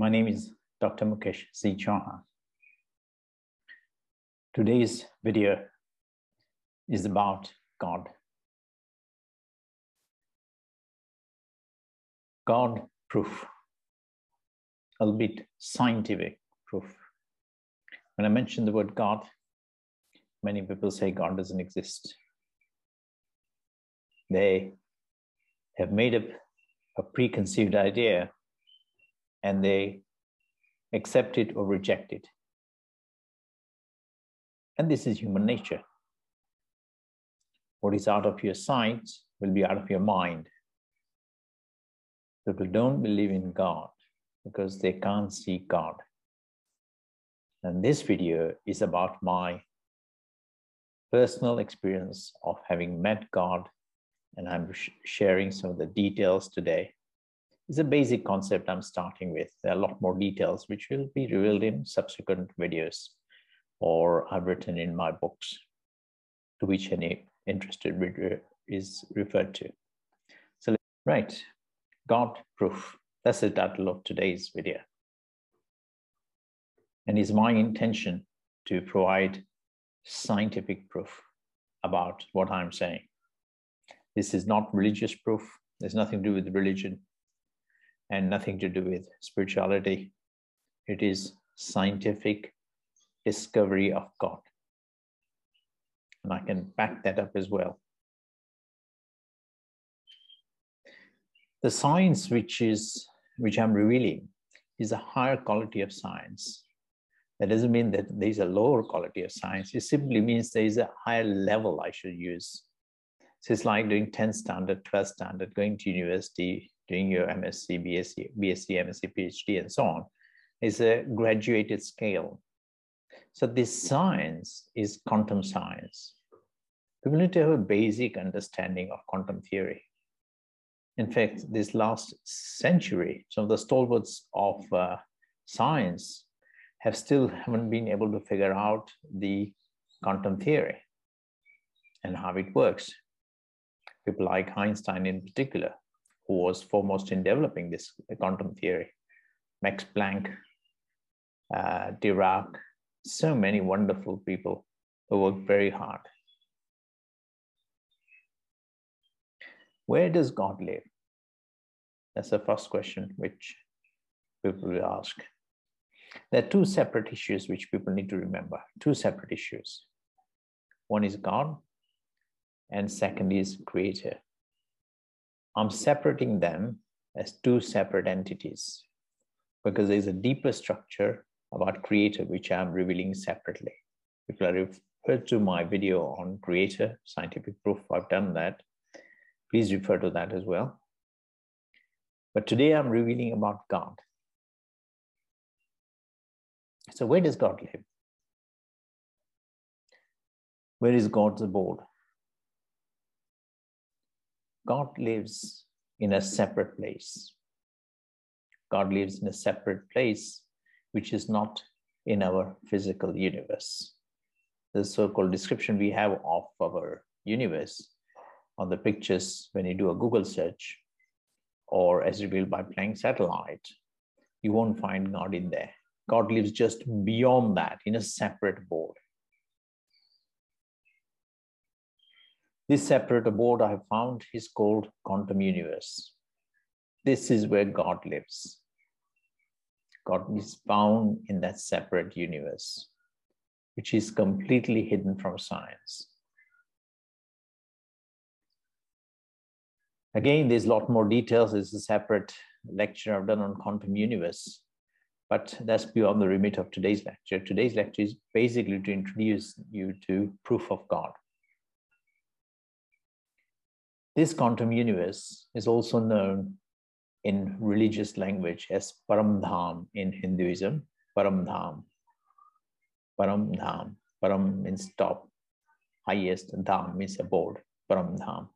My name is Dr. Mukesh C. Chauhan. Today's video is about God. God proof, albeit scientific proof. When I mention the word God, many people say God doesn't exist. They have made up a preconceived idea and they accept it or reject it. And this is human nature. What is out of your sight will be out of your mind. People don't believe in God because they can't see God. And this video is about my personal experience of having met God, and I'm sh- sharing some of the details today is a basic concept I'm starting with. There are a lot more details which will be revealed in subsequent videos or I've written in my books to which any interested reader is referred to. So, right, God proof. That's the title of today's video. And it's my intention to provide scientific proof about what I'm saying. This is not religious proof. There's nothing to do with religion and nothing to do with spirituality. It is scientific discovery of God. And I can back that up as well. The science which is which I'm revealing is a higher quality of science. That doesn't mean that there's a lower quality of science. It simply means there is a higher level I should use. So it's like doing 10 standard, 12 standard, going to university, doing your MSc, BSc, BSc, MSc, PhD, and so on, is a graduated scale. So this science is quantum science. People need to have a basic understanding of quantum theory. In fact, this last century, some of the stalwarts of uh, science have still haven't been able to figure out the quantum theory and how it works. People like Einstein in particular who was foremost in developing this quantum theory. Max Planck, uh, Dirac, so many wonderful people who worked very hard. Where does God live? That's the first question which people will ask. There are two separate issues which people need to remember. Two separate issues. One is God, and second is Creator. I'm separating them as two separate entities because there's a deeper structure about creator which I'm revealing separately. If I refer to my video on creator, scientific proof, I've done that. Please refer to that as well. But today I'm revealing about God. So where does God live? Where is God's abode? God lives in a separate place. God lives in a separate place, which is not in our physical universe. The so called description we have of our universe on the pictures when you do a Google search or as revealed by Planck satellite, you won't find God in there. God lives just beyond that in a separate board. This separate abode I have found is called quantum universe. This is where God lives. God is found in that separate universe, which is completely hidden from science. Again, there's a lot more details. This is a separate lecture I've done on quantum universe, but that's beyond the remit of today's lecture. Today's lecture is basically to introduce you to proof of God. This quantum universe is also known in religious language as Paramdham in Hinduism. Paramdham. Paramdham. Param means top, highest, dham means abode. Paramdham.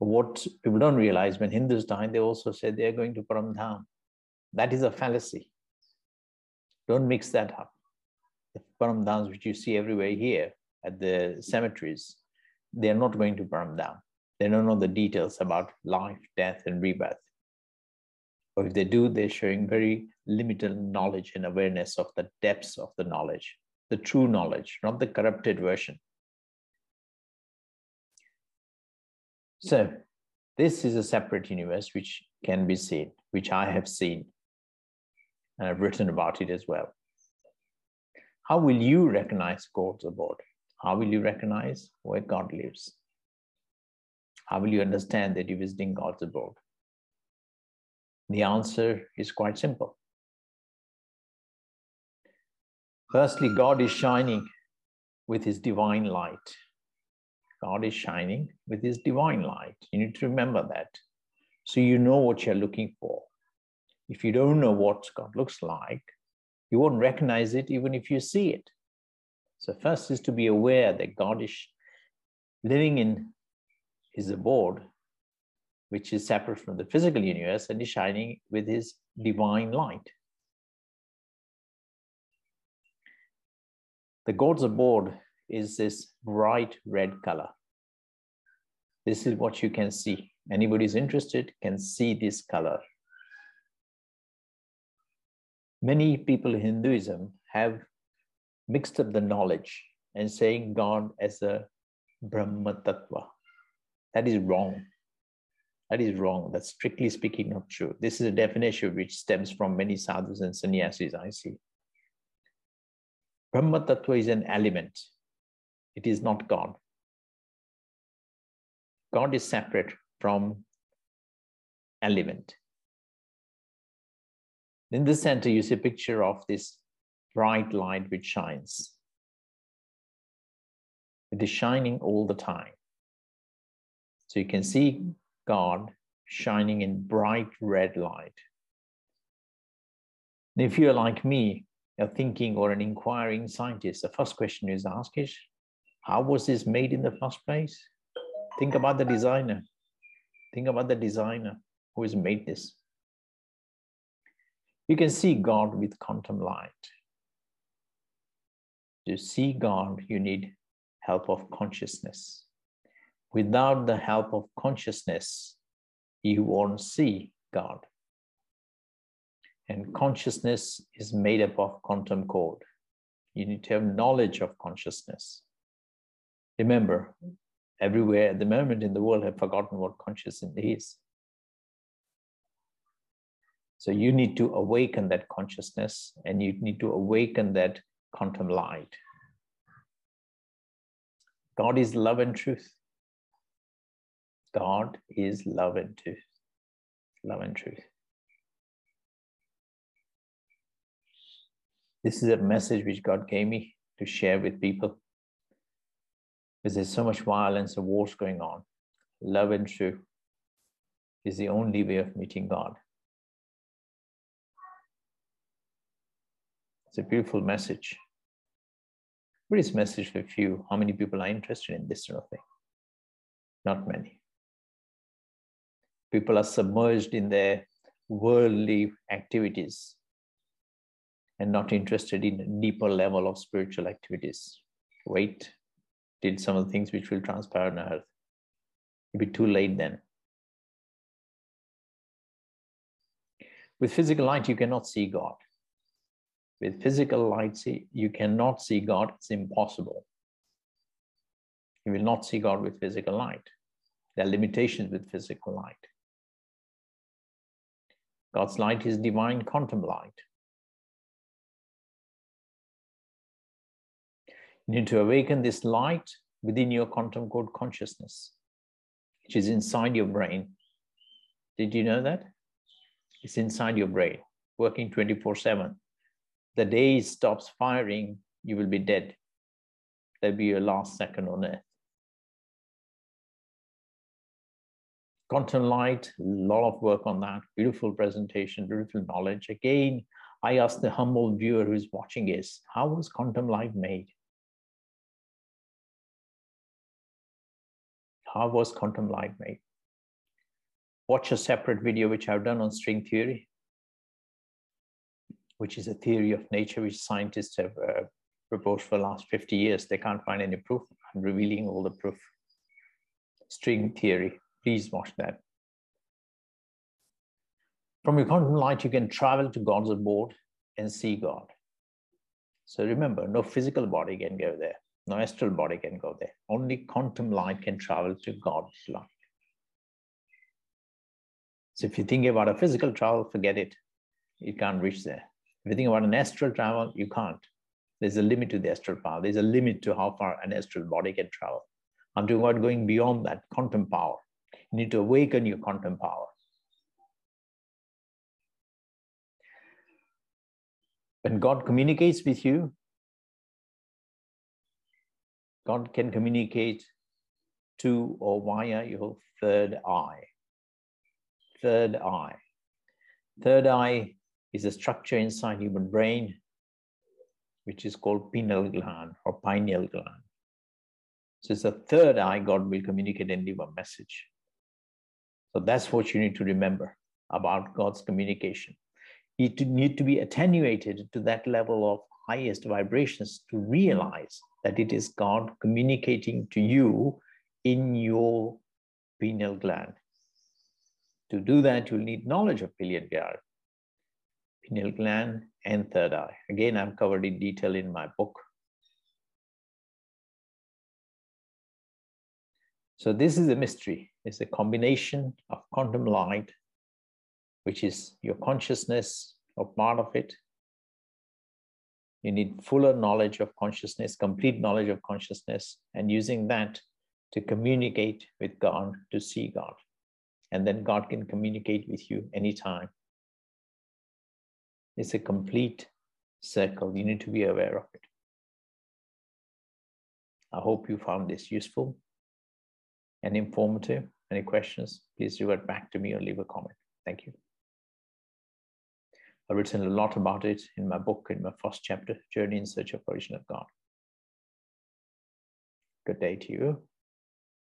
What people don't realize when Hindus die, they also say they are going to Paramdham. That is a fallacy. Don't mix that up. The Paramdhams which you see everywhere here at the cemeteries, they're not going to burn down. They don't know the details about life, death, and rebirth. Or if they do, they're showing very limited knowledge and awareness of the depths of the knowledge, the true knowledge, not the corrupted version. So, this is a separate universe which can be seen, which I have seen, and I've written about it as well. How will you recognize God's abode? How will you recognize where God lives? How will you understand that you're visiting God's abode? The answer is quite simple. Firstly, God is shining with his divine light. God is shining with his divine light. You need to remember that. So you know what you're looking for. If you don't know what God looks like, you won't recognize it even if you see it. So, first is to be aware that God is living in his abode, which is separate from the physical universe, and is shining with his divine light. The God's abode is this bright red color. This is what you can see. Anybody who's interested can see this color. Many people in Hinduism have mixed up the knowledge and saying God as a Brahma Tattva. That is wrong. That is wrong. That's strictly speaking not true. This is a definition which stems from many sadhus and sannyasis I see. Brahma Tattva is an element. It is not God. God is separate from element. In the center, you see a picture of this bright light which shines. It is shining all the time. So you can see God shining in bright red light. And if you're like me, a thinking or an inquiring scientist, the first question is asked is, how was this made in the first place? Think about the designer. Think about the designer who has made this. You can see God with quantum light. To see God, you need help of consciousness. Without the help of consciousness, you won't see God. And consciousness is made up of quantum code. You need to have knowledge of consciousness. Remember, everywhere at the moment in the world have forgotten what consciousness is. So you need to awaken that consciousness and you need to awaken that quantum light. God is love and truth. God is love and truth. Love and truth. This is a message which God gave me to share with people. Because there's so much violence and wars going on. Love and truth is the only way of meeting God. It's a beautiful message. What is message for few? How many people are interested in this sort of thing? Not many. People are submerged in their worldly activities and not interested in deeper level of spiritual activities. Wait till some of the things which will transpire on earth. It'll be too late then. With physical light, you cannot see God. With physical light, see, you cannot see God. It's impossible. You will not see God with physical light. There are limitations with physical light. God's light is divine quantum light. You need to awaken this light within your quantum code consciousness, which is inside your brain. Did you know that? It's inside your brain, working 24 7 the day it stops firing, you will be dead. That'll be your last second on earth. Quantum light, a lot of work on that. Beautiful presentation, beautiful knowledge. Again, I ask the humble viewer who's watching is, how was quantum light made? How was quantum light made? Watch a separate video which I've done on string theory which is a theory of nature which scientists have uh, proposed for the last 50 years. They can't find any proof. I'm revealing all the proof. String theory, please watch that. From your quantum light, you can travel to God's abode and see God. So remember, no physical body can go there, no astral body can go there. Only quantum light can travel to God's light. So if you think about a physical travel, forget it. It can't reach there. If you think about an astral travel, you can't. There's a limit to the astral power. There's a limit to how far an astral body can travel. I'm talking about going beyond that quantum power. You need to awaken your quantum power. When God communicates with you, God can communicate to or via your third eye. Third eye. Third eye is a structure inside human brain, which is called pineal gland or pineal gland. So it's a third eye, God will communicate and leave a message. So that's what you need to remember about God's communication. You need to be attenuated to that level of highest vibrations to realize that it is God communicating to you in your pineal gland. To do that, you'll need knowledge of pineal gland, pineal gland, and third eye. Again, I've covered in detail in my book. So this is a mystery. It's a combination of quantum light, which is your consciousness or part of it, you need fuller knowledge of consciousness, complete knowledge of consciousness, and using that to communicate with God, to see God. And then God can communicate with you anytime. It's a complete circle. You need to be aware of it. I hope you found this useful and informative. Any questions, please revert back to me or leave a comment. Thank you. I've written a lot about it in my book, in my first chapter, Journey in Search of Origin of God. Good day to you.